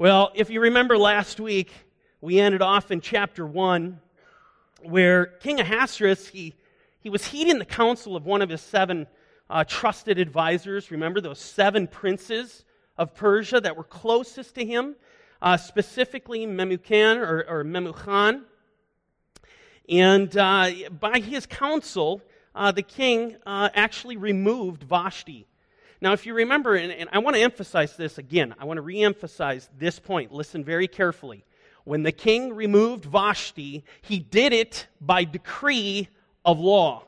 Well, if you remember last week, we ended off in chapter 1 where King Ahasuerus, he, he was heeding the counsel of one of his seven uh, trusted advisors. Remember those seven princes of Persia that were closest to him, uh, specifically Memucan or, or Memucan. And uh, by his counsel, uh, the king uh, actually removed Vashti now, if you remember, and, and I want to emphasize this again, I want to re emphasize this point. Listen very carefully. When the king removed Vashti, he did it by decree of law.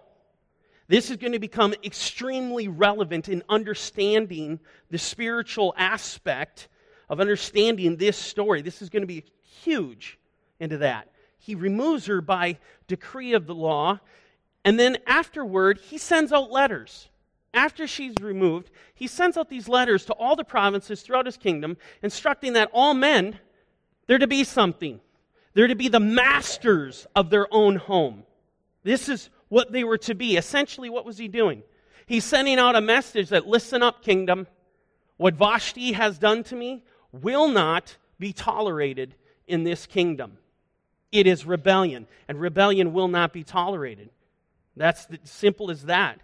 This is going to become extremely relevant in understanding the spiritual aspect of understanding this story. This is going to be huge into that. He removes her by decree of the law, and then afterward, he sends out letters after she's removed, he sends out these letters to all the provinces throughout his kingdom, instructing that all men, they're to be something. They're to be the masters of their own home. This is what they were to be. Essentially, what was he doing? He's sending out a message that, listen up, kingdom. What Vashti has done to me will not be tolerated in this kingdom. It is rebellion, and rebellion will not be tolerated. That's simple as that.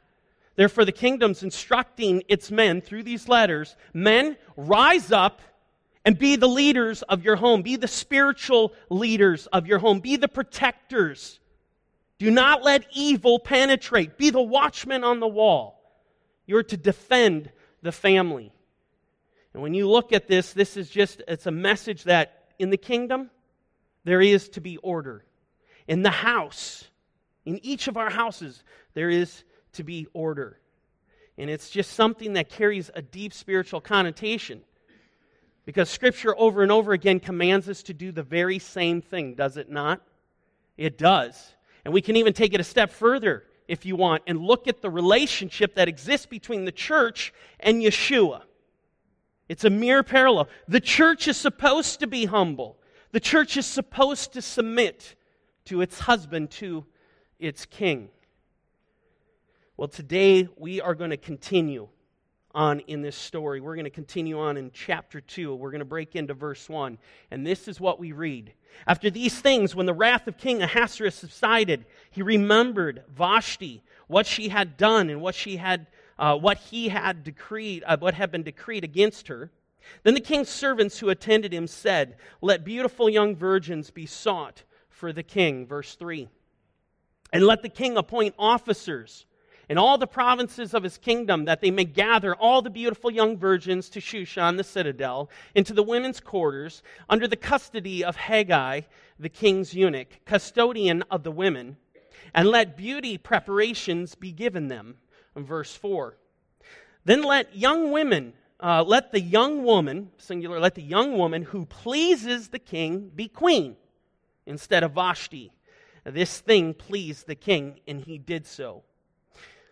Therefore, the kingdom's instructing its men through these letters men, rise up and be the leaders of your home. Be the spiritual leaders of your home. Be the protectors. Do not let evil penetrate. Be the watchman on the wall. You're to defend the family. And when you look at this, this is just, it's a message that in the kingdom, there is to be order. In the house, in each of our houses, there is to be order. And it's just something that carries a deep spiritual connotation. Because Scripture over and over again commands us to do the very same thing, does it not? It does. And we can even take it a step further, if you want, and look at the relationship that exists between the church and Yeshua. It's a mere parallel. The church is supposed to be humble, the church is supposed to submit to its husband, to its king. Well, today we are going to continue on in this story. We're going to continue on in chapter 2. We're going to break into verse 1. And this is what we read. After these things, when the wrath of King Ahasuerus subsided, he remembered Vashti, what she had done and what, she had, uh, what he had decreed, uh, what had been decreed against her. Then the king's servants who attended him said, Let beautiful young virgins be sought for the king. Verse 3. And let the king appoint officers in all the provinces of his kingdom, that they may gather all the beautiful young virgins to Shushan the citadel, into the women's quarters, under the custody of Haggai, the king's eunuch, custodian of the women, and let beauty preparations be given them. Verse 4. Then let young women, uh, let the young woman, singular, let the young woman who pleases the king be queen instead of Vashti. This thing pleased the king, and he did so.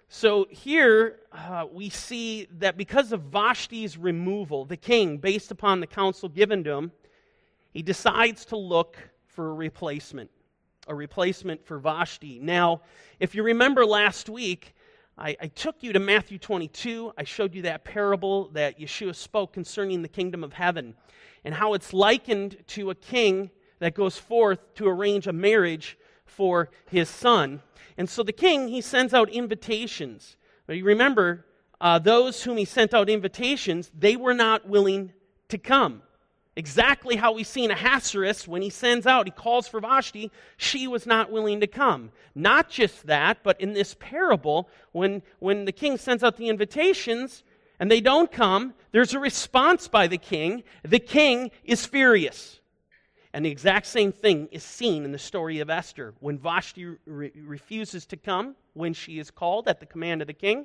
So here uh, we see that because of Vashti's removal, the king, based upon the counsel given to him, he decides to look for a replacement, a replacement for Vashti. Now, if you remember last week, I, I, took you to Matthew 22. I showed you that parable that Yeshua spoke concerning the kingdom of heaven and how it's likened to a king that goes forth to arrange a marriage for his son. And so the king, he sends out invitations. But you remember, uh, those whom he sent out invitations, they were not willing to come. Exactly how we see in Ahasuerus when he sends out, he calls for Vashti, she was not willing to come. Not just that, but in this parable, when, when the king sends out the invitations and they don't come, there's a response by the king. The king is furious. And the exact same thing is seen in the story of Esther. When Vashti re- refuses to come, when she is called at the command of the king,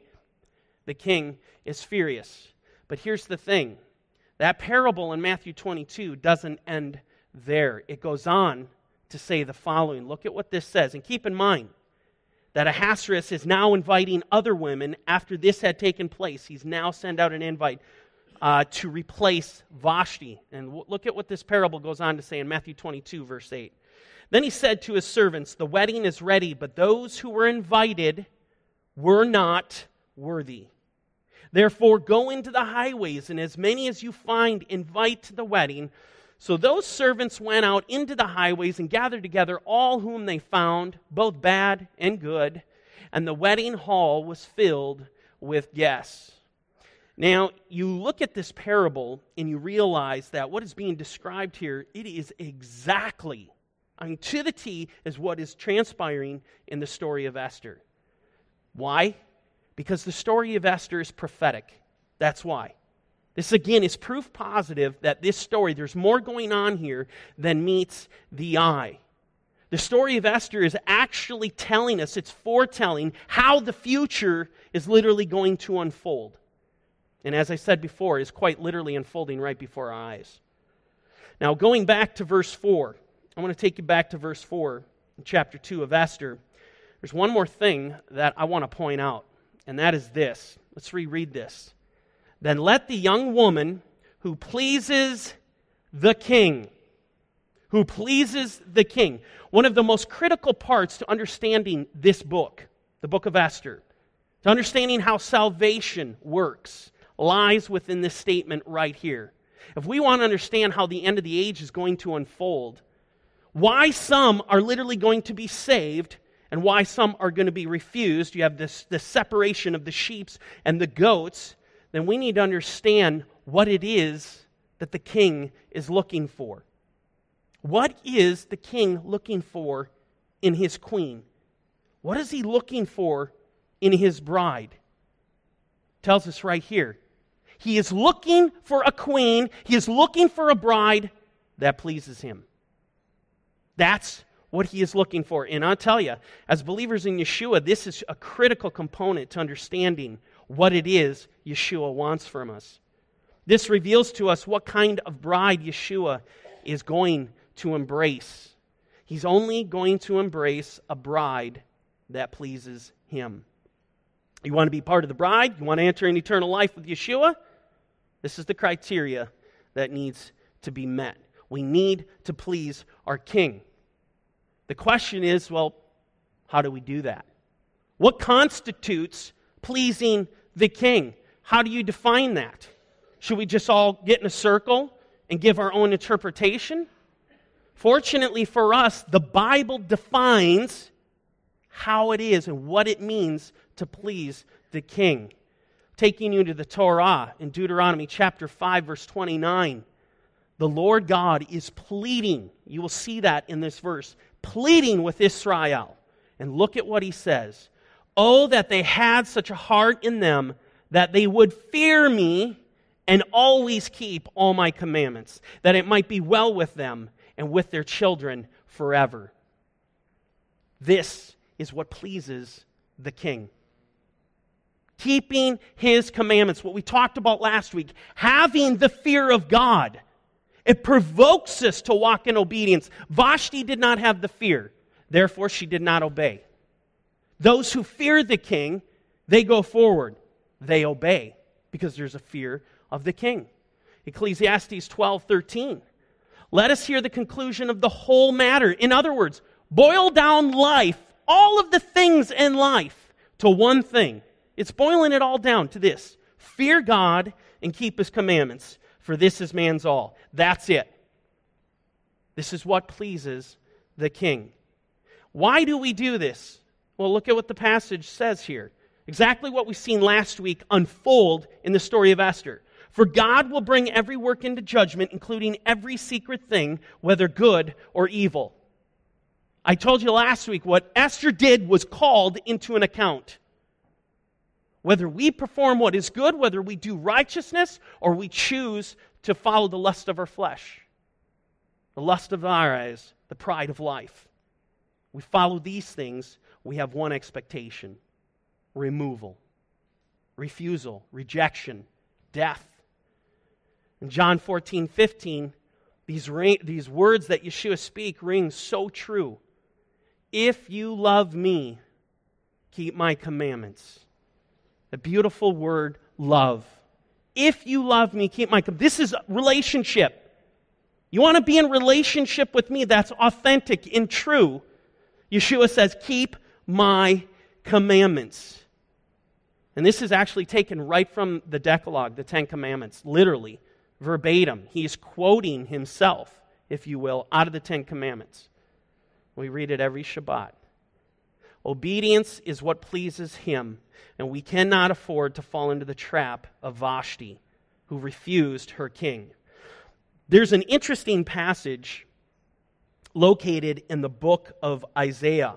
the king is furious. But here's the thing that parable in Matthew 22 doesn't end there. It goes on to say the following. Look at what this says. And keep in mind that Ahasuerus is now inviting other women after this had taken place. He's now sent out an invite uh, to replace Vashti. And w- look at what this parable goes on to say in Matthew 22, verse 8. Then he said to his servants, The wedding is ready, but those who were invited were not worthy. Therefore, go into the highways, and as many as you find, invite to the wedding. So those servants went out into the highways and gathered together all whom they found, both bad and good, and the wedding hall was filled with guests. Now, you look at this parable and you realize that what is being described here, it is exactly, I mean, to the T, is what is transpiring in the story of Esther. Why? Because the story of Esther is prophetic. That's why. This, again, is proof positive that this story, there's more going on here than meets the eye. The story of Esther is actually telling us, it's foretelling how the future is literally going to unfold. And as I said before, is quite literally unfolding right before our eyes. Now, going back to verse 4, I want to take you back to verse 4 in chapter 2 of Esther. There's one more thing that I want to point out, and that is this. Let's reread this. Then let the young woman who pleases the king, who pleases the king. One of the most critical parts to understanding this book, the book of Esther, to understanding how salvation works, lies within this statement right here. If we want to understand how the end of the age is going to unfold, why some are literally going to be saved and why some are going to be refused, you have this, this separation of the sheep and the goats then we need to understand what it is that the king is looking for. What is the king looking for in his queen? What is he looking for in his bride? Tells us right here. He is looking for a queen, he is looking for a bride that pleases him. That's what he is looking for. And I'll tell you, as believers in Yeshua, this is a critical component to understanding what it is Yeshua wants from us. This reveals to us what kind of bride Yeshua is going to embrace. He's only going to embrace a bride that pleases him. You want to be part of the bride? You want to enter an eternal life with Yeshua? This is the criteria that needs to be met. We need to please our King. The question is well, how do we do that? What constitutes pleasing the king. How do you define that? Should we just all get in a circle and give our own interpretation? Fortunately for us, the Bible defines how it is and what it means to please the king. Taking you to the Torah in Deuteronomy chapter 5, verse 29, the Lord God is pleading. You will see that in this verse, pleading with Israel. And look at what he says Oh, that they had such a heart in them that they would fear me and always keep all my commandments, that it might be well with them and with their children forever. This is what pleases the king. Keeping his commandments, what we talked about last week, having the fear of God. It provokes us to walk in obedience. Vashti did not have the fear, therefore, she did not obey. Those who fear the king, they go forward. They obey because there's a fear of the king. Ecclesiastes 12 13. Let us hear the conclusion of the whole matter. In other words, boil down life, all of the things in life, to one thing. It's boiling it all down to this fear God and keep his commandments, for this is man's all. That's it. This is what pleases the king. Why do we do this? Well, look at what the passage says here. Exactly what we've seen last week unfold in the story of Esther. For God will bring every work into judgment, including every secret thing, whether good or evil. I told you last week what Esther did was called into an account. Whether we perform what is good, whether we do righteousness, or we choose to follow the lust of our flesh, the lust of our eyes, the pride of life. We follow these things we have one expectation removal, refusal, rejection, death. In John 14, 15, these, these words that Yeshua speak ring so true. If you love me, keep my commandments. The beautiful word, love. If you love me, keep my This is relationship. You want to be in relationship with me that's authentic and true. Yeshua says, keep my commandments. And this is actually taken right from the Decalogue, the Ten Commandments, literally. verbatim. He's quoting himself, if you will, out of the Ten Commandments. We read it every Shabbat. Obedience is what pleases him, and we cannot afford to fall into the trap of Vashti, who refused her king. There's an interesting passage located in the book of Isaiah,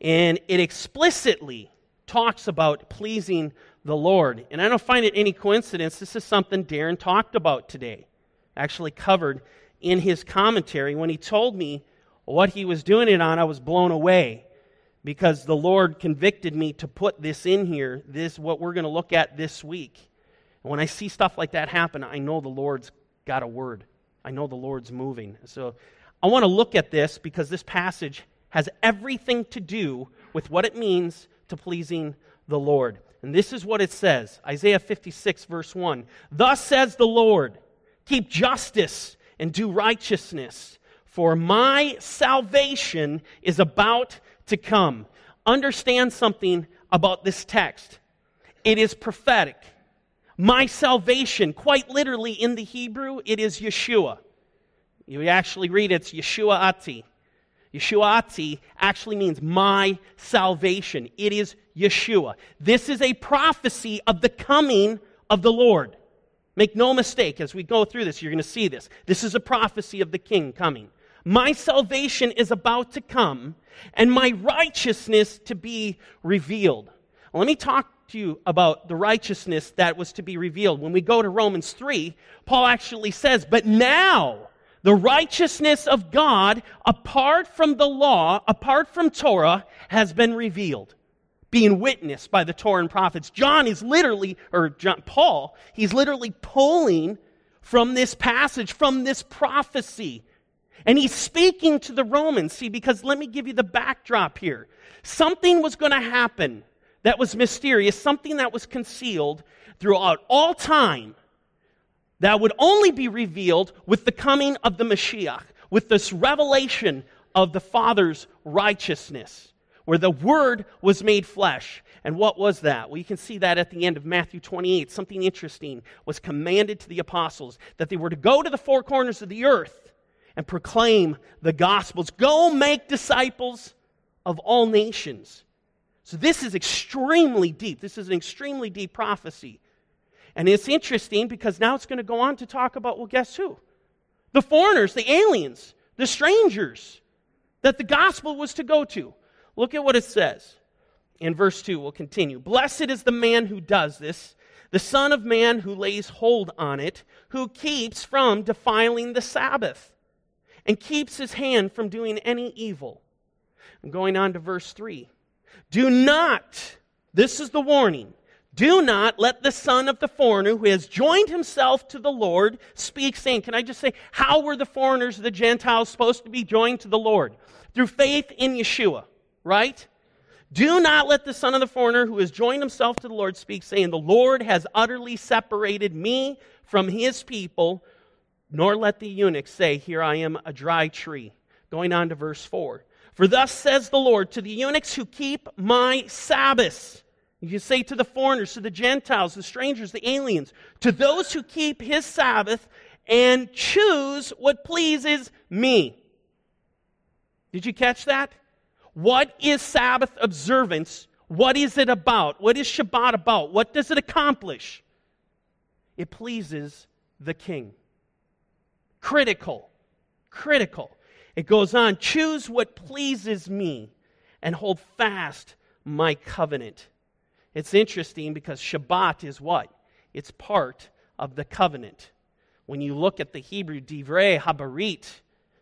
and it explicitly talks about pleasing the Lord. And I don't find it any coincidence. This is something Darren talked about today, actually covered in his commentary. When he told me what he was doing it on, I was blown away because the Lord convicted me to put this in here, this what we're going to look at this week. When I see stuff like that happen, I know the Lord's got a word. I know the Lord's moving. So I want to look at this because this passage has everything to do with what it means to pleasing the Lord. And this is what it says Isaiah 56, verse 1. Thus says the Lord, keep justice and do righteousness, for my salvation is about to come. Understand something about this text it is prophetic. My salvation, quite literally in the Hebrew, it is Yeshua. You actually read it's Yeshua Ati. Yeshua Ati actually means my salvation. It is Yeshua. This is a prophecy of the coming of the Lord. Make no mistake, as we go through this, you're going to see this. This is a prophecy of the King coming. My salvation is about to come, and my righteousness to be revealed. Let me talk to you about the righteousness that was to be revealed. When we go to Romans 3, Paul actually says, But now, the righteousness of God, apart from the law, apart from Torah, has been revealed, being witnessed by the Torah and prophets. John is literally, or John, Paul, he's literally pulling from this passage, from this prophecy. And he's speaking to the Romans. See, because let me give you the backdrop here. Something was going to happen that was mysterious, something that was concealed throughout all time that would only be revealed with the coming of the Mashiach, with this revelation of the Father's righteousness, where the Word was made flesh. And what was that? Well, you can see that at the end of Matthew 28. Something interesting was commanded to the apostles that they were to go to the four corners of the earth and proclaim the Gospels. Go make disciples of all nations. So, this is extremely deep. This is an extremely deep prophecy. And it's interesting because now it's going to go on to talk about, well, guess who? The foreigners, the aliens, the strangers that the gospel was to go to. Look at what it says in verse 2. We'll continue. Blessed is the man who does this, the Son of Man who lays hold on it, who keeps from defiling the Sabbath, and keeps his hand from doing any evil. I'm going on to verse 3. Do not, this is the warning do not let the son of the foreigner who has joined himself to the Lord speak, saying, Can I just say, how were the foreigners, the Gentiles, supposed to be joined to the Lord? Through faith in Yeshua, right? Do not let the son of the foreigner who has joined himself to the Lord speak, saying, The Lord has utterly separated me from his people, nor let the eunuch say, Here I am a dry tree. Going on to verse 4. For thus says the Lord to the eunuchs who keep my Sabbaths you say to the foreigners, to the Gentiles, the strangers, the aliens, to those who keep his Sabbath and choose what pleases me. Did you catch that? What is Sabbath observance? What is it about? What is Shabbat about? What does it accomplish? It pleases the king. Critical. Critical. It goes on choose what pleases me and hold fast my covenant. It's interesting because Shabbat is what? It's part of the covenant. When you look at the Hebrew divrei habarit,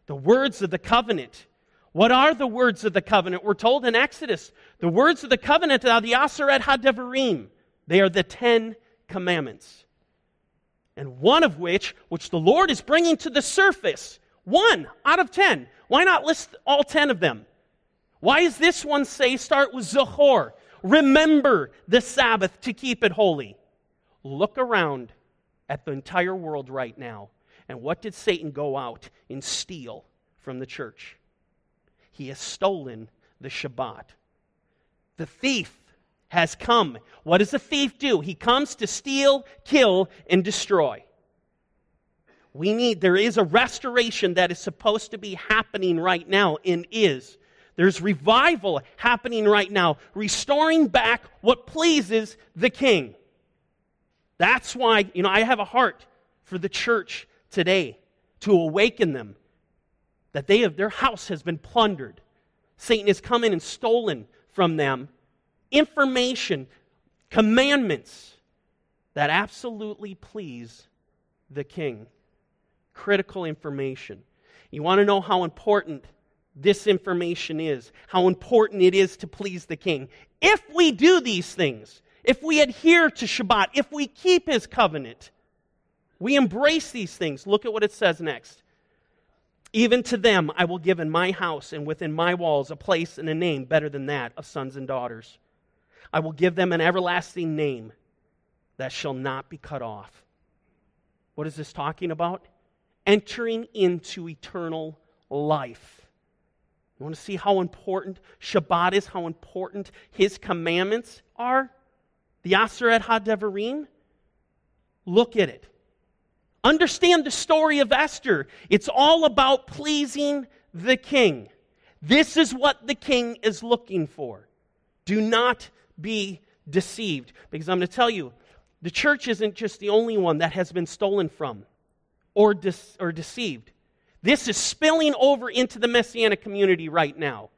the words of the covenant, what are the words of the covenant? We're told in Exodus, the words of the covenant are the Aseret HaDevarim. They are the Ten Commandments. And one of which, which the Lord is bringing to the surface, one out of ten. Why not list all ten of them? Why does this one say start with Zachor? Remember the Sabbath to keep it holy. Look around at the entire world right now. And what did Satan go out and steal from the church? He has stolen the Shabbat. The thief has come. What does the thief do? He comes to steal, kill, and destroy. We need, there is a restoration that is supposed to be happening right now and is. There's revival happening right now, restoring back what pleases the king. That's why, you know, I have a heart for the church today to awaken them that they have, their house has been plundered. Satan has come in and stolen from them information, commandments that absolutely please the king. Critical information. You want to know how important this information is, how important it is to please the king. If we do these things, if we adhere to Shabbat, if we keep his covenant, we embrace these things. Look at what it says next. Even to them I will give in my house and within my walls a place and a name better than that of sons and daughters. I will give them an everlasting name that shall not be cut off. What is this talking about? Entering into eternal life. You want to see how important Shabbat is, how important his commandments are? The Aseret HaDevarim? Look at it. Understand the story of Esther. It's all about pleasing the king. This is what the king is looking for. Do not be deceived. Because I'm going to tell you, the church isn't just the only one that has been stolen from or, de- or deceived. This is spilling over into the Messianic community right now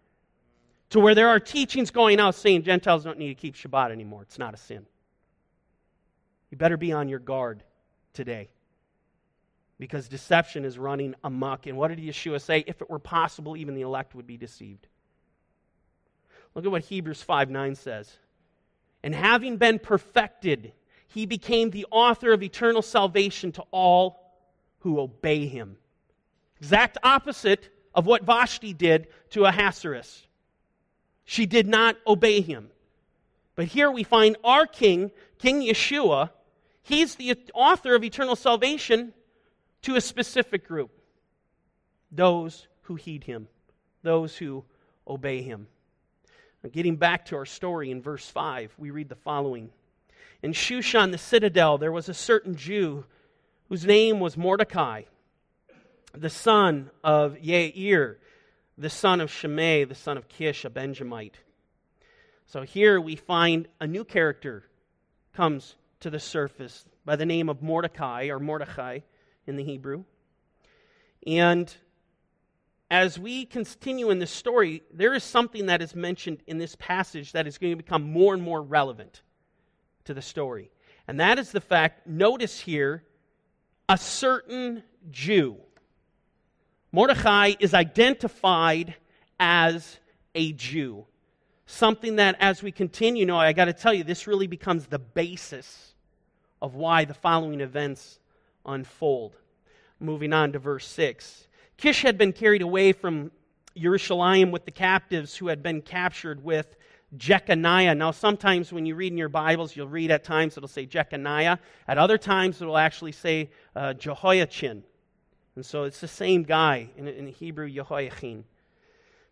to where there are teachings going out saying Gentiles don't need to keep Shabbat anymore. It's not a sin. You better be on your guard today because deception is running amok. And what did Yeshua say? If it were possible, even the elect would be deceived. Look at what Hebrews 5 9 says. And having been perfected, he became the author of eternal salvation to all who obey him. Exact opposite of what Vashti did to Ahasuerus. She did not obey him. But here we find our king, King Yeshua, he's the author of eternal salvation to a specific group those who heed him, those who obey him. Getting back to our story in verse 5, we read the following In Shushan the citadel, there was a certain Jew whose name was Mordecai, the son of Yair, the son of Shimei, the son of Kish, a Benjamite. So here we find a new character comes to the surface by the name of Mordecai or Mordechai in the Hebrew. And as we continue in this story, there is something that is mentioned in this passage that is going to become more and more relevant to the story. And that is the fact, notice here, a certain Jew. Mordecai is identified as a Jew. Something that, as we continue, no, I got to tell you, this really becomes the basis of why the following events unfold. Moving on to verse 6. Kish had been carried away from Jerusalem with the captives who had been captured with Jeconiah. Now, sometimes when you read in your Bibles, you'll read at times it'll say Jeconiah. At other times, it'll actually say uh, Jehoiachin. And so it's the same guy in, in Hebrew, Jehoiachin.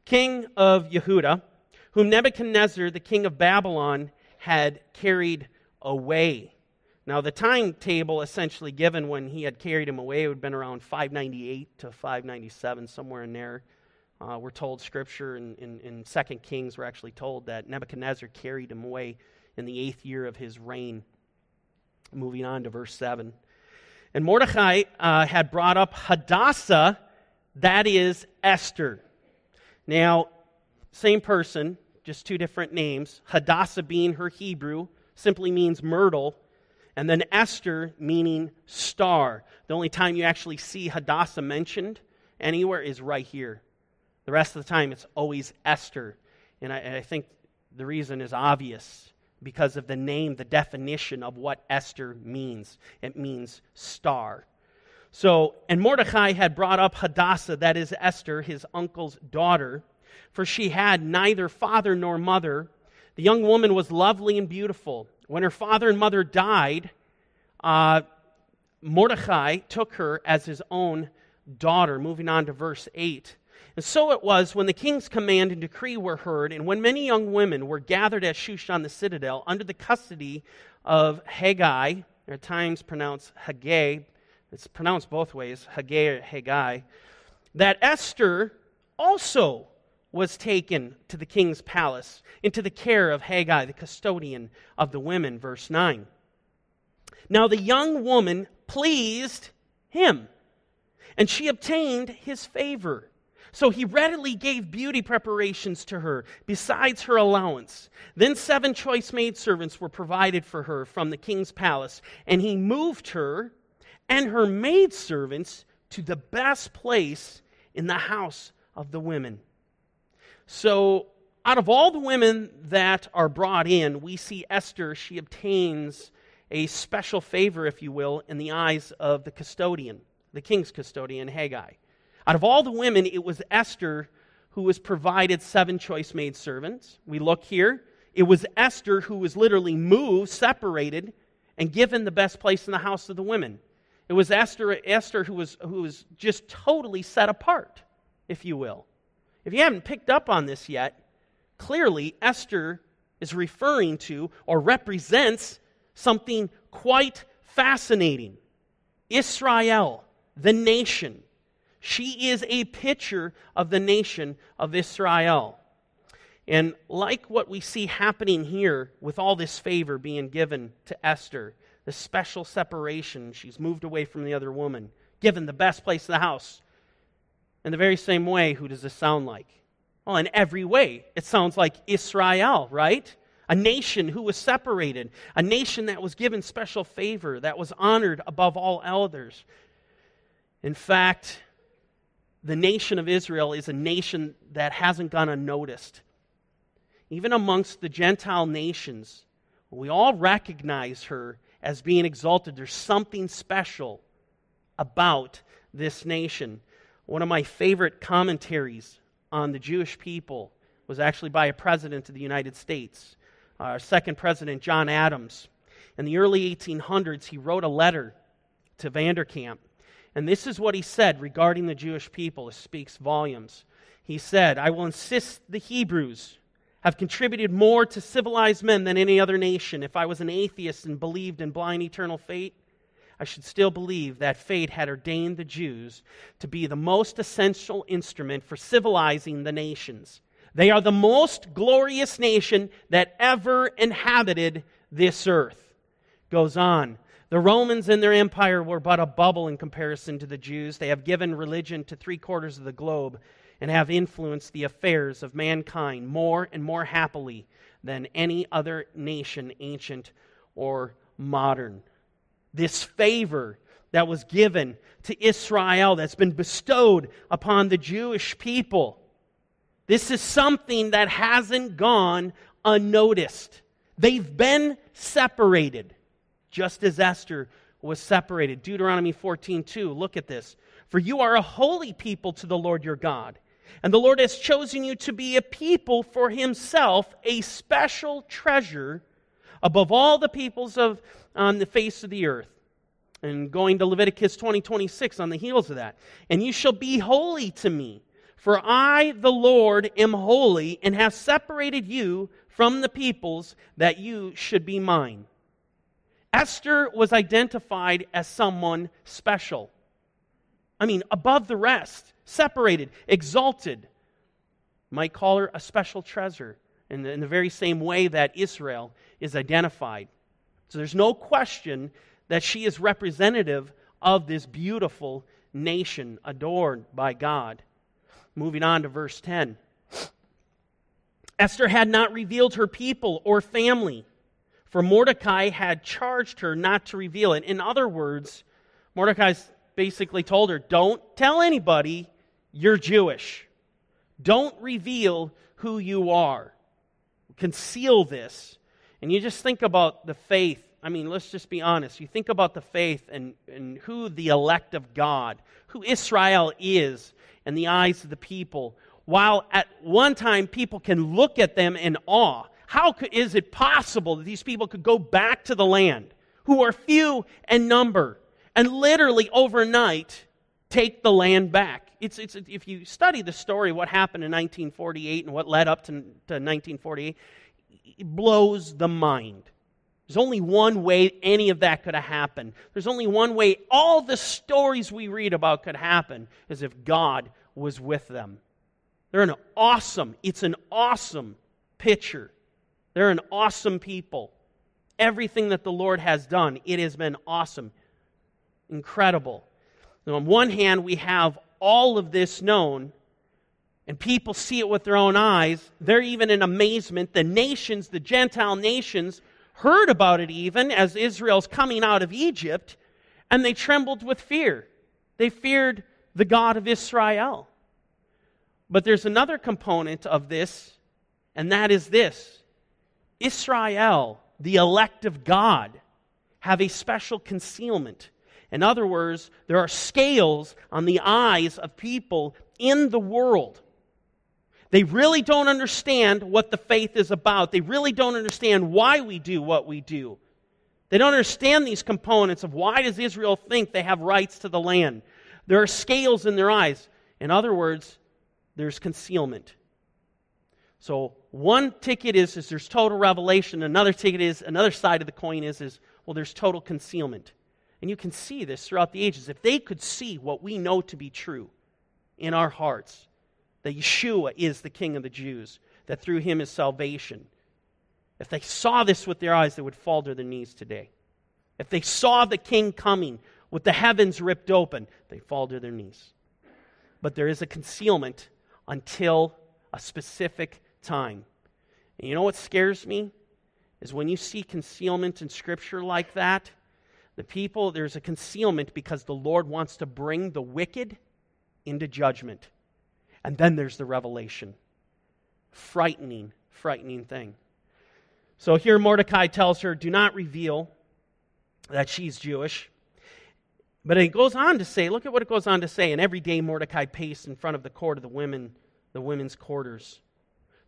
King of Yehuda, whom Nebuchadnezzar, the king of Babylon, had carried away. Now, the timetable essentially given when he had carried him away would have been around 598 to 597, somewhere in there. Uh, we're told scripture in, in, in 2 Kings, we're actually told that Nebuchadnezzar carried him away in the eighth year of his reign. Moving on to verse 7. And Mordecai uh, had brought up Hadassah, that is Esther. Now, same person, just two different names. Hadassah being her Hebrew, simply means myrtle and then Esther, meaning star. The only time you actually see Hadassah mentioned anywhere is right here. The rest of the time, it's always Esther. And I, and I think the reason is obvious because of the name, the definition of what Esther means. It means star. So, and Mordecai had brought up Hadassah, that is Esther, his uncle's daughter, for she had neither father nor mother. The young woman was lovely and beautiful. When her father and mother died, uh, Mordecai took her as his own daughter. Moving on to verse 8. And so it was when the king's command and decree were heard, and when many young women were gathered at Shushan the citadel under the custody of Haggai, at times pronounced Haggai, it's pronounced both ways, Haggai or Haggai, that Esther also was taken to the king's palace into the care of Haggai, the custodian of the women, verse 9. Now the young woman pleased him, and she obtained his favor. So he readily gave beauty preparations to her, besides her allowance. Then seven choice maidservants were provided for her from the king's palace, and he moved her and her maidservants to the best place in the house of the women. So, out of all the women that are brought in, we see Esther, she obtains a special favor, if you will, in the eyes of the custodian, the king's custodian, Haggai. Out of all the women, it was Esther who was provided seven choice maid servants. We look here. It was Esther who was literally moved, separated, and given the best place in the house of the women. It was Esther, Esther who, was, who was just totally set apart, if you will. If you haven't picked up on this yet, clearly Esther is referring to or represents something quite fascinating. Israel, the nation. She is a picture of the nation of Israel. And like what we see happening here with all this favor being given to Esther, the special separation, she's moved away from the other woman, given the best place in the house. In the very same way, who does this sound like? Well, in every way, it sounds like Israel, right? a nation who was separated, a nation that was given special favor, that was honored above all elders. In fact, the nation of Israel is a nation that hasn't gone unnoticed. Even amongst the Gentile nations, we all recognize her as being exalted. There's something special about this nation. One of my favorite commentaries on the Jewish people was actually by a president of the United States our second president, John Adams. In the early 1800s, he wrote a letter to Vanderkam. And this is what he said regarding the Jewish people. It speaks volumes. He said, I will insist the Hebrews have contributed more to civilized men than any other nation. If I was an atheist and believed in blind eternal fate, I should still believe that fate had ordained the Jews to be the most essential instrument for civilizing the nations. They are the most glorious nation that ever inhabited this earth. Goes on. The Romans and their empire were but a bubble in comparison to the Jews. They have given religion to three quarters of the globe and have influenced the affairs of mankind more and more happily than any other nation, ancient or modern. This favor that was given to Israel, that's been bestowed upon the Jewish people, this is something that hasn't gone unnoticed. They've been separated, just as Esther was separated. Deuteronomy 14 2. Look at this. For you are a holy people to the Lord your God. And the Lord has chosen you to be a people for himself, a special treasure above all the peoples of on the face of the earth. And going to Leviticus 20, 26 on the heels of that. And you shall be holy to me. For I, the Lord, am holy and have separated you from the peoples that you should be mine. Esther was identified as someone special. I mean, above the rest, separated, exalted. Might call her a special treasure in the, in the very same way that Israel is identified. So there's no question that she is representative of this beautiful nation adored by God. Moving on to verse 10. Esther had not revealed her people or family, for Mordecai had charged her not to reveal it. In other words, Mordecai basically told her, Don't tell anybody you're Jewish. Don't reveal who you are. Conceal this. And you just think about the faith. I mean, let's just be honest. You think about the faith and, and who the elect of God, who Israel is, in the eyes of the people, while at one time people can look at them in awe. How could, is it possible that these people could go back to the land, who are few in number, and literally overnight take the land back? It's, it's, if you study the story, what happened in 1948 and what led up to, to 1948, it blows the mind. There's only one way any of that could have happened. There's only one way all the stories we read about could happen is if God was with them. They're an awesome, it's an awesome picture. They're an awesome people. Everything that the Lord has done, it has been awesome, incredible. Now, on one hand, we have all of this known, and people see it with their own eyes. They're even in amazement. The nations, the Gentile nations, heard about it even as Israel's coming out of Egypt, and they trembled with fear. They feared the God of Israel. But there's another component of this, and that is this Israel, the elect of God, have a special concealment. In other words, there are scales on the eyes of people in the world. They really don't understand what the faith is about. They really don't understand why we do what we do. They don't understand these components of why does Israel think they have rights to the land. There are scales in their eyes. In other words, there's concealment. So one ticket is, is there's total revelation. Another ticket is, another side of the coin is, is well, there's total concealment. And you can see this throughout the ages. If they could see what we know to be true in our hearts, that Yeshua is the King of the Jews, that through him is salvation. If they saw this with their eyes, they would fall to their knees today. If they saw the King coming with the heavens ripped open, they fall to their knees. But there is a concealment until a specific time. And you know what scares me? Is when you see concealment in Scripture like that, the people, there's a concealment because the Lord wants to bring the wicked into judgment. And then there's the revelation. Frightening, frightening thing. So here Mordecai tells her, Do not reveal that she's Jewish. But it goes on to say, look at what it goes on to say. And every day Mordecai paced in front of the court of the women, the women's quarters,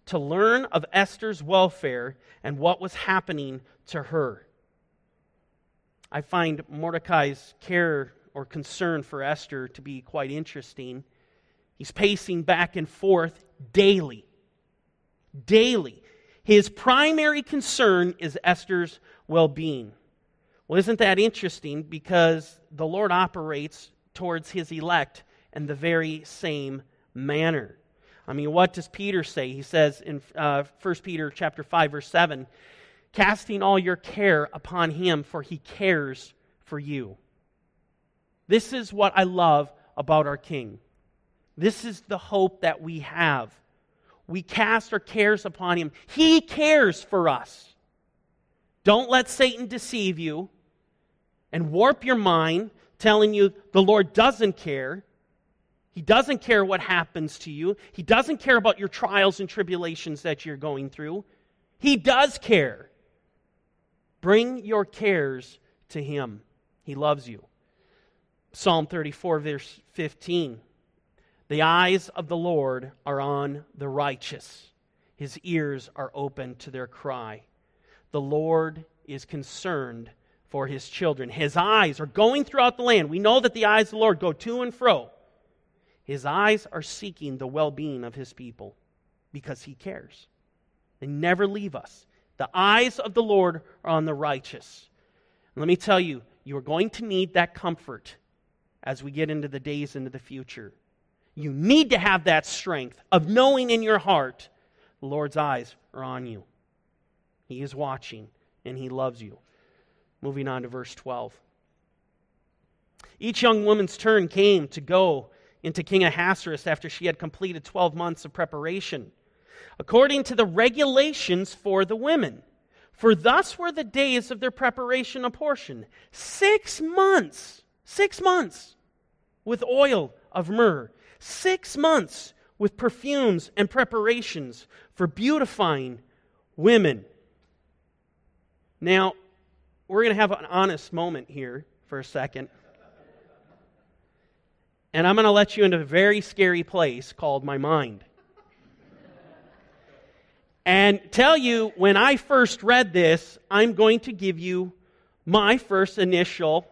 to learn of Esther's welfare and what was happening to her. I find Mordecai's care or concern for Esther to be quite interesting. He's pacing back and forth daily. Daily. His primary concern is Esther's well being. Well, isn't that interesting? Because the Lord operates towards his elect in the very same manner. I mean, what does Peter say? He says in uh, 1 Peter chapter 5, verse 7, casting all your care upon him, for he cares for you. This is what I love about our King. This is the hope that we have. We cast our cares upon him. He cares for us. Don't let Satan deceive you and warp your mind telling you the Lord doesn't care. He doesn't care what happens to you. He doesn't care about your trials and tribulations that you're going through. He does care. Bring your cares to Him. He loves you. Psalm 34, verse 15. The eyes of the Lord are on the righteous, His ears are open to their cry. The Lord is concerned for his children. His eyes are going throughout the land. We know that the eyes of the Lord go to and fro. His eyes are seeking the well being of his people because he cares. They never leave us. The eyes of the Lord are on the righteous. let me tell you, you are going to need that comfort as we get into the days into the future. You need to have that strength of knowing in your heart the Lord's eyes are on you. He is watching and he loves you. Moving on to verse 12. Each young woman's turn came to go into King Ahasuerus after she had completed 12 months of preparation, according to the regulations for the women. For thus were the days of their preparation apportioned six months, six months with oil of myrrh, six months with perfumes and preparations for beautifying women. Now, we're going to have an honest moment here for a second. And I'm going to let you into a very scary place called my mind. And tell you, when I first read this, I'm going to give you my first initial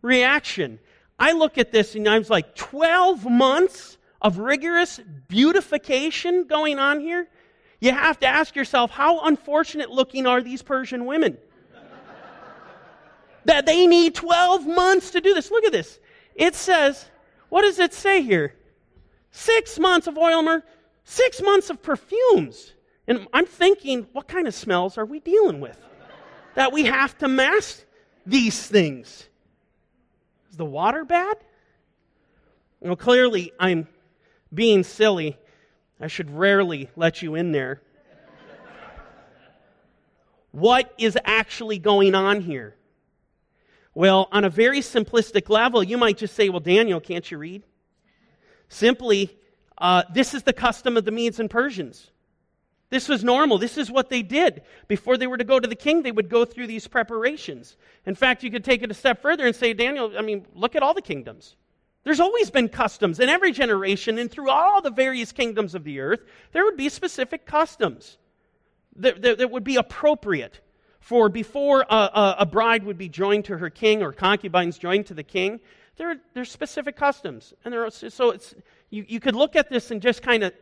reaction. I look at this and I was like, 12 months of rigorous beautification going on here? You have to ask yourself, how unfortunate looking are these Persian women? that they need 12 months to do this. Look at this. It says, what does it say here? Six months of oil six months of perfumes. And I'm thinking, what kind of smells are we dealing with? that we have to mask these things. Is the water bad? Well, clearly, I'm being silly. I should rarely let you in there. what is actually going on here? Well, on a very simplistic level, you might just say, Well, Daniel, can't you read? Simply, uh, this is the custom of the Medes and Persians. This was normal. This is what they did. Before they were to go to the king, they would go through these preparations. In fact, you could take it a step further and say, Daniel, I mean, look at all the kingdoms. There's always been customs in every generation and through all the various kingdoms of the earth, there would be specific customs that, that, that would be appropriate for before a, a, a, bride would be joined to her king or concubines joined to the king. There, are there's specific customs. And there are, so it's, you, you could look at this and just kind of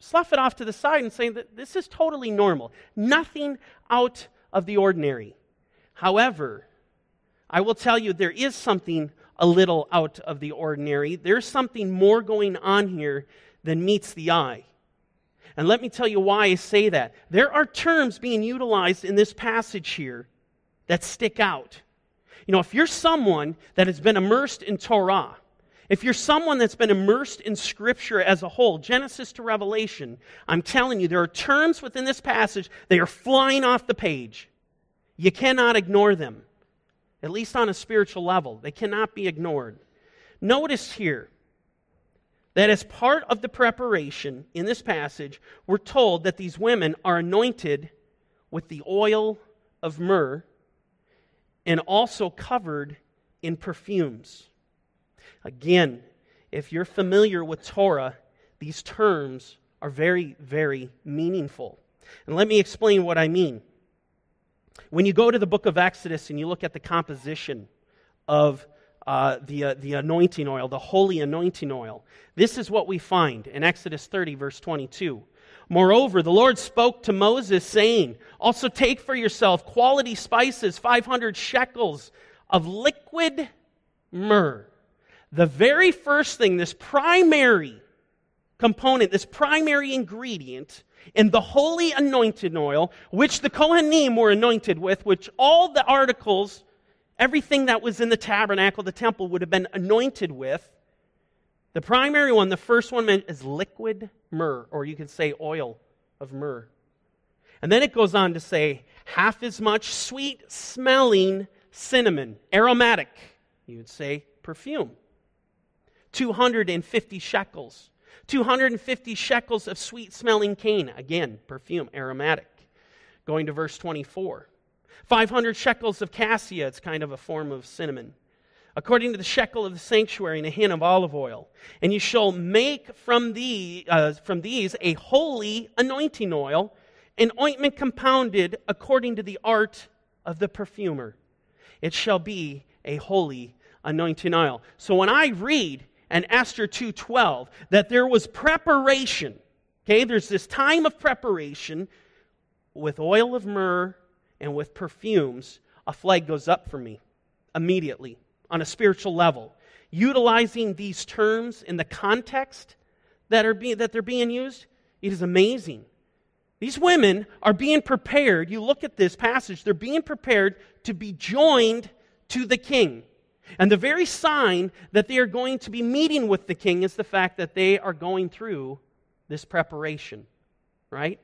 slough it off to the side and say that this is totally normal. Nothing out of the ordinary. However, I will tell you there is something a little out of the ordinary. There's something more going on here than meets the eye. And let me tell you why I say that. There are terms being utilized in this passage here that stick out. You know, if you're someone that has been immersed in Torah, if you're someone that's been immersed in Scripture as a whole, Genesis to Revelation, I'm telling you, there are terms within this passage, they are flying off the page. You cannot ignore them, at least on a spiritual level. They cannot be ignored. Notice here that as part of the preparation in this passage, we're told that these women are anointed with the oil of myrrh and also covered in perfumes. Again, if you're familiar with Torah, these terms are very, very meaningful. And let me explain what I mean. When you go to the book of Exodus and you look at the composition of uh, the, uh, the anointing oil, the holy anointing oil, this is what we find in Exodus 30, verse 22. Moreover, the Lord spoke to Moses, saying, Also take for yourself quality spices, 500 shekels of liquid myrrh the very first thing, this primary component, this primary ingredient in the holy anointed oil, which the Kohanim were anointed with, which all the articles, everything that was in the tabernacle, the temple, would have been anointed with. The primary one, the first one is liquid myrrh, or you could say oil of myrrh. And then it goes on to say half as much sweet smelling cinnamon, aromatic, you would say perfume. 250 shekels. 250 shekels of sweet smelling cane. Again, perfume, aromatic. Going to verse 24. 500 shekels of cassia. It's kind of a form of cinnamon. According to the shekel of the sanctuary, and a hin of olive oil. And you shall make from, the, uh, from these a holy anointing oil, an ointment compounded according to the art of the perfumer. It shall be a holy anointing oil. So when I read and Esther 2:12 that there was preparation. Okay, there's this time of preparation with oil of myrrh and with perfumes. A flag goes up for me immediately on a spiritual level. Utilizing these terms in the context that are that they're being used, it is amazing. These women are being prepared. You look at this passage, they're being prepared to be joined to the king. And the very sign that they are going to be meeting with the king is the fact that they are going through this preparation, right?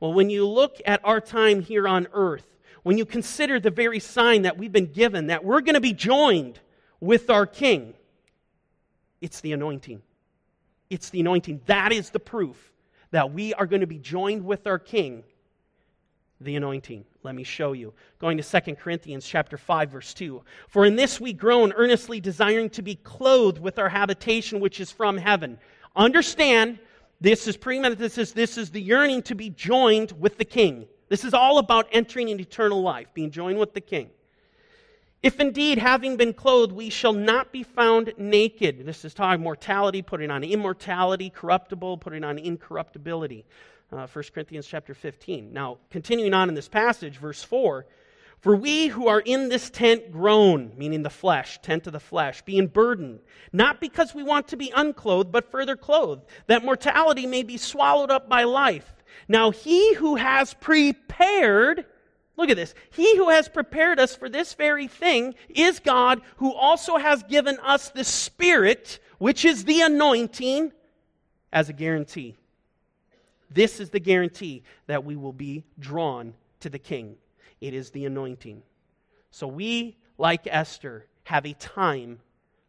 Well, when you look at our time here on earth, when you consider the very sign that we've been given that we're going to be joined with our king, it's the anointing. It's the anointing. That is the proof that we are going to be joined with our king, the anointing. Let me show you. Going to 2 Corinthians chapter 5 verse 2. For in this we groan earnestly desiring to be clothed with our habitation which is from heaven. Understand this is premeditated this is this is the yearning to be joined with the king. This is all about entering an eternal life, being joined with the king. If indeed, having been clothed, we shall not be found naked. This is talking mortality, putting on immortality, corruptible, putting on incorruptibility uh, 1 Corinthians chapter 15. Now, continuing on in this passage, verse 4 For we who are in this tent groan, meaning the flesh, tent of the flesh, being burdened, not because we want to be unclothed, but further clothed, that mortality may be swallowed up by life. Now he who has prepared, look at this, he who has prepared us for this very thing is God, who also has given us the Spirit, which is the anointing, as a guarantee. This is the guarantee that we will be drawn to the King. It is the anointing. So we, like Esther, have a time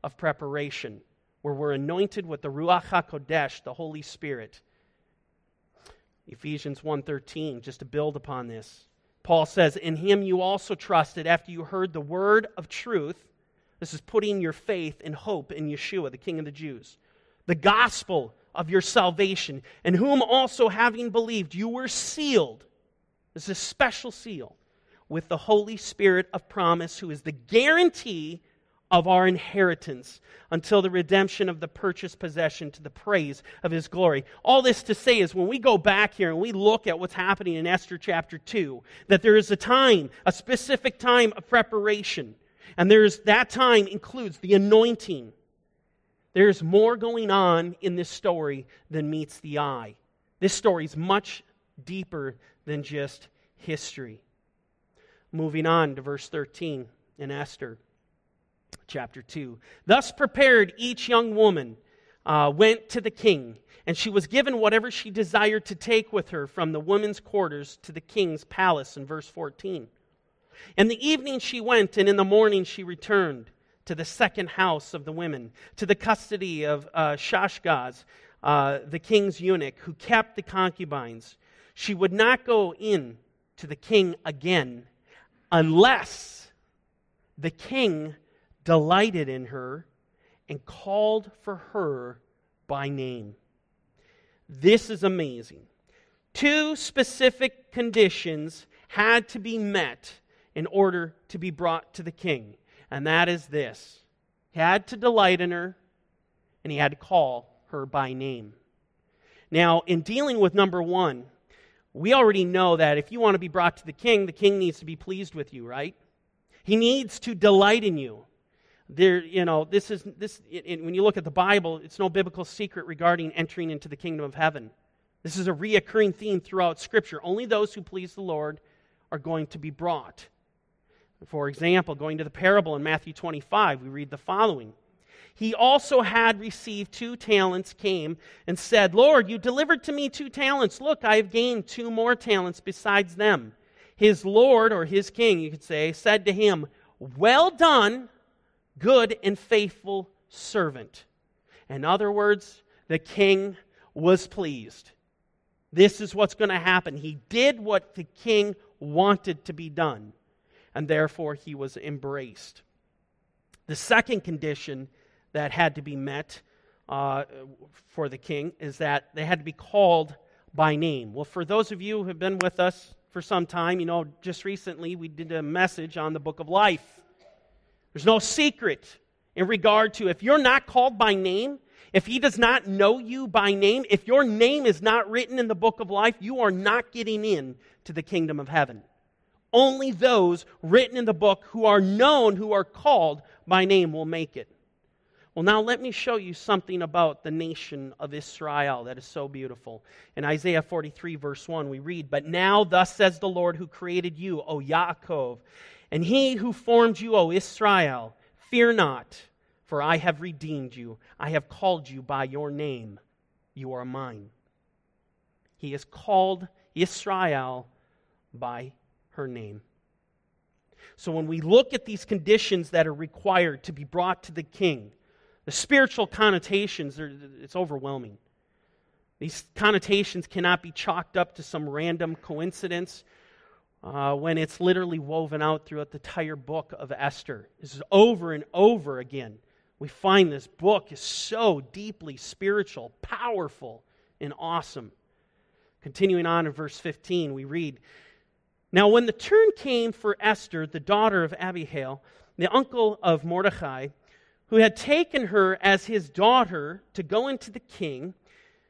of preparation where we're anointed with the Ruach HaKodesh, the Holy Spirit. Ephesians 1:13 just to build upon this. Paul says, "In him you also trusted after you heard the word of truth." This is putting your faith and hope in Yeshua, the King of the Jews. The gospel of your salvation, in whom also having believed you were sealed. This is a special seal with the Holy Spirit of promise, who is the guarantee of our inheritance until the redemption of the purchased possession to the praise of his glory. All this to say is when we go back here and we look at what's happening in Esther chapter 2, that there is a time, a specific time of preparation. And there's that time includes the anointing. There's more going on in this story than meets the eye. This story is much deeper than just history. Moving on to verse 13 in Esther chapter 2. Thus prepared each young woman uh, went to the king, and she was given whatever she desired to take with her from the women's quarters to the king's palace in verse 14. In the evening she went, and in the morning she returned to the second house of the women, to the custody of uh, Shaashgaz, uh, the king's eunuch, who kept the concubines. She would not go in to the king again unless the king delighted in her and called for her by name. This is amazing. Two specific conditions had to be met in order to be brought to the king, and that is this he had to delight in her, and he had to call her by name. Now, in dealing with number one, we already know that if you want to be brought to the king, the king needs to be pleased with you, right? He needs to delight in you. There, you know, this is this. It, it, when you look at the Bible, it's no biblical secret regarding entering into the kingdom of heaven. This is a reoccurring theme throughout Scripture. Only those who please the Lord are going to be brought. For example, going to the parable in Matthew 25, we read the following he also had received two talents, came and said, Lord, you delivered to me two talents. Look, I have gained two more talents besides them. His Lord, or his king, you could say, said to him, Well done, good and faithful servant. In other words, the king was pleased. This is what's going to happen. He did what the king wanted to be done, and therefore he was embraced. The second condition that had to be met uh, for the king is that they had to be called by name. Well, for those of you who have been with us for some time, you know, just recently we did a message on the book of life. There's no secret in regard to if you're not called by name, if he does not know you by name, if your name is not written in the book of life, you are not getting in to the kingdom of heaven. Only those written in the book who are known, who are called by name, will make it. Well, now let me show you something about the nation of Israel that is so beautiful. In Isaiah 43, verse 1, we read, But now, thus says the Lord who created you, O Yaakov, and he who formed you, O Israel, fear not, for I have redeemed you. I have called you by your name. You are mine. He has called Israel by her name. So when we look at these conditions that are required to be brought to the king, the spiritual connotations, are, it's overwhelming. These connotations cannot be chalked up to some random coincidence uh, when it's literally woven out throughout the entire book of Esther. This is over and over again. We find this book is so deeply spiritual, powerful, and awesome. Continuing on in verse 15, we read Now, when the turn came for Esther, the daughter of Abihail, the uncle of Mordecai, who had taken her as his daughter to go into the king,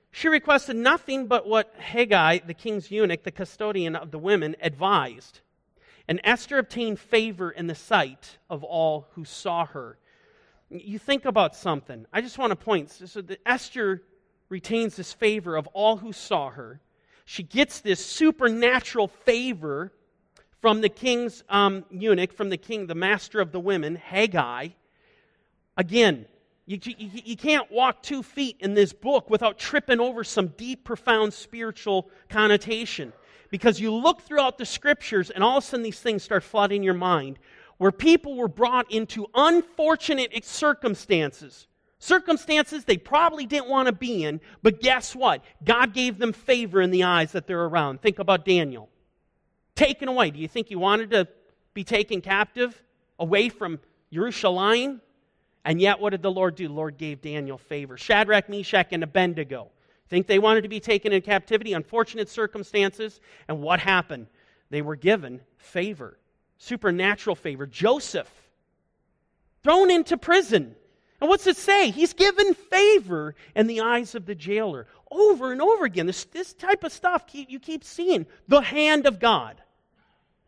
she requested nothing but what Hegai, the king's eunuch, the custodian of the women, advised. And Esther obtained favor in the sight of all who saw her. You think about something. I just want to point. So that Esther retains this favor of all who saw her. She gets this supernatural favor from the king's um, eunuch, from the king, the master of the women, Hegai. Again, you, you, you, can't walk two feet in this book without tripping over some deep, profound spiritual connotation. Because you look throughout the scriptures, and all of a sudden these things start flooding your mind, where people were brought into unfortunate circumstances. Circumstances they probably didn't want to be in, but guess what? God gave them favor in the eyes that they're around. Think about Daniel. Taken away. Do you think he wanted to be taken captive away from Jerusalem? And yet, what did the Lord do? The Lord gave Daniel favor. Shadrach, Meshach, and Abednego. Think they wanted to be taken in captivity? Unfortunate circumstances. And what happened? They were given favor, supernatural favor. Joseph, thrown into prison. And what's it say? He's given favor in the eyes of the jailer. Over and over again, this, this type of stuff you keep seeing. The hand of God.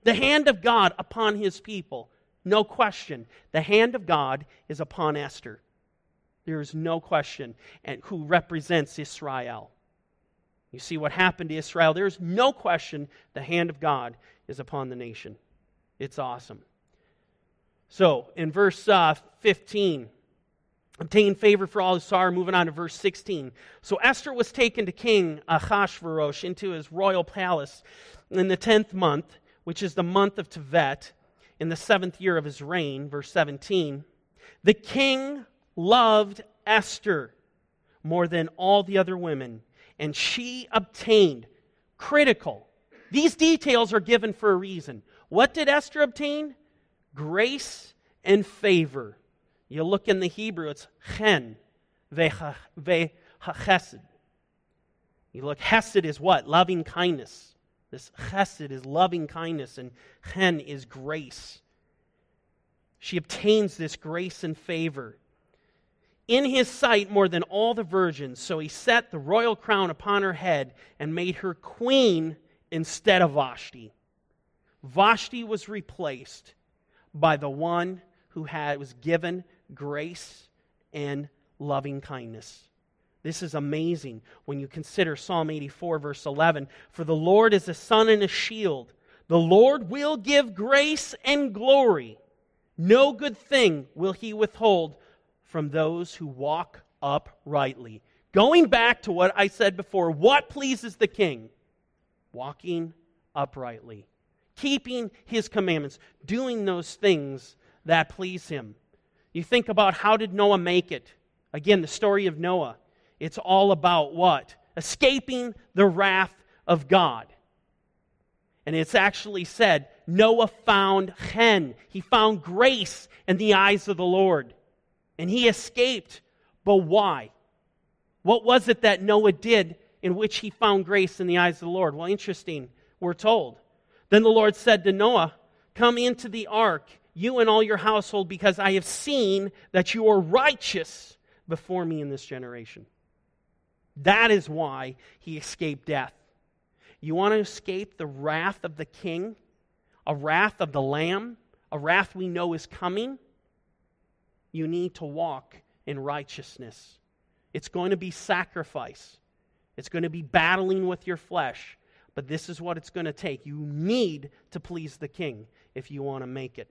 The hand of God upon his people. No question. The hand of God is upon Esther. There is no question. And who represents Israel. You see what happened to Israel? There's no question the hand of God is upon the nation. It's awesome. So, in verse uh, 15, obtain favor for all who saw her. Moving on to verse 16. So, Esther was taken to King Ahasuerus into his royal palace in the 10th month, which is the month of Tevet in the seventh year of his reign, verse 17, the king loved Esther more than all the other women, and she obtained critical. These details are given for a reason. What did Esther obtain? Grace and favor. You look in the Hebrew, it's chen, vehachesed. You look, hesed is what? Loving kindness. This chesed is loving kindness, and chen is grace. She obtains this grace and favor. In his sight, more than all the virgins, so he set the royal crown upon her head and made her queen instead of Vashti. Vashti was replaced by the one who had, was given grace and loving kindness. This is amazing when you consider Psalm 84, verse 11. For the Lord is a sun and a shield. The Lord will give grace and glory. No good thing will he withhold from those who walk uprightly. Going back to what I said before, what pleases the king? Walking uprightly, keeping his commandments, doing those things that please him. You think about how did Noah make it? Again, the story of Noah. It's all about what? Escaping the wrath of God. And it's actually said Noah found chen. He found grace in the eyes of the Lord. And he escaped. But why? What was it that Noah did in which he found grace in the eyes of the Lord? Well, interesting, we're told. Then the Lord said to Noah, Come into the ark, you and all your household, because I have seen that you are righteous before me in this generation. That is why he escaped death. You want to escape the wrath of the king, a wrath of the lamb, a wrath we know is coming? You need to walk in righteousness. It's going to be sacrifice, it's going to be battling with your flesh, but this is what it's going to take. You need to please the king if you want to make it.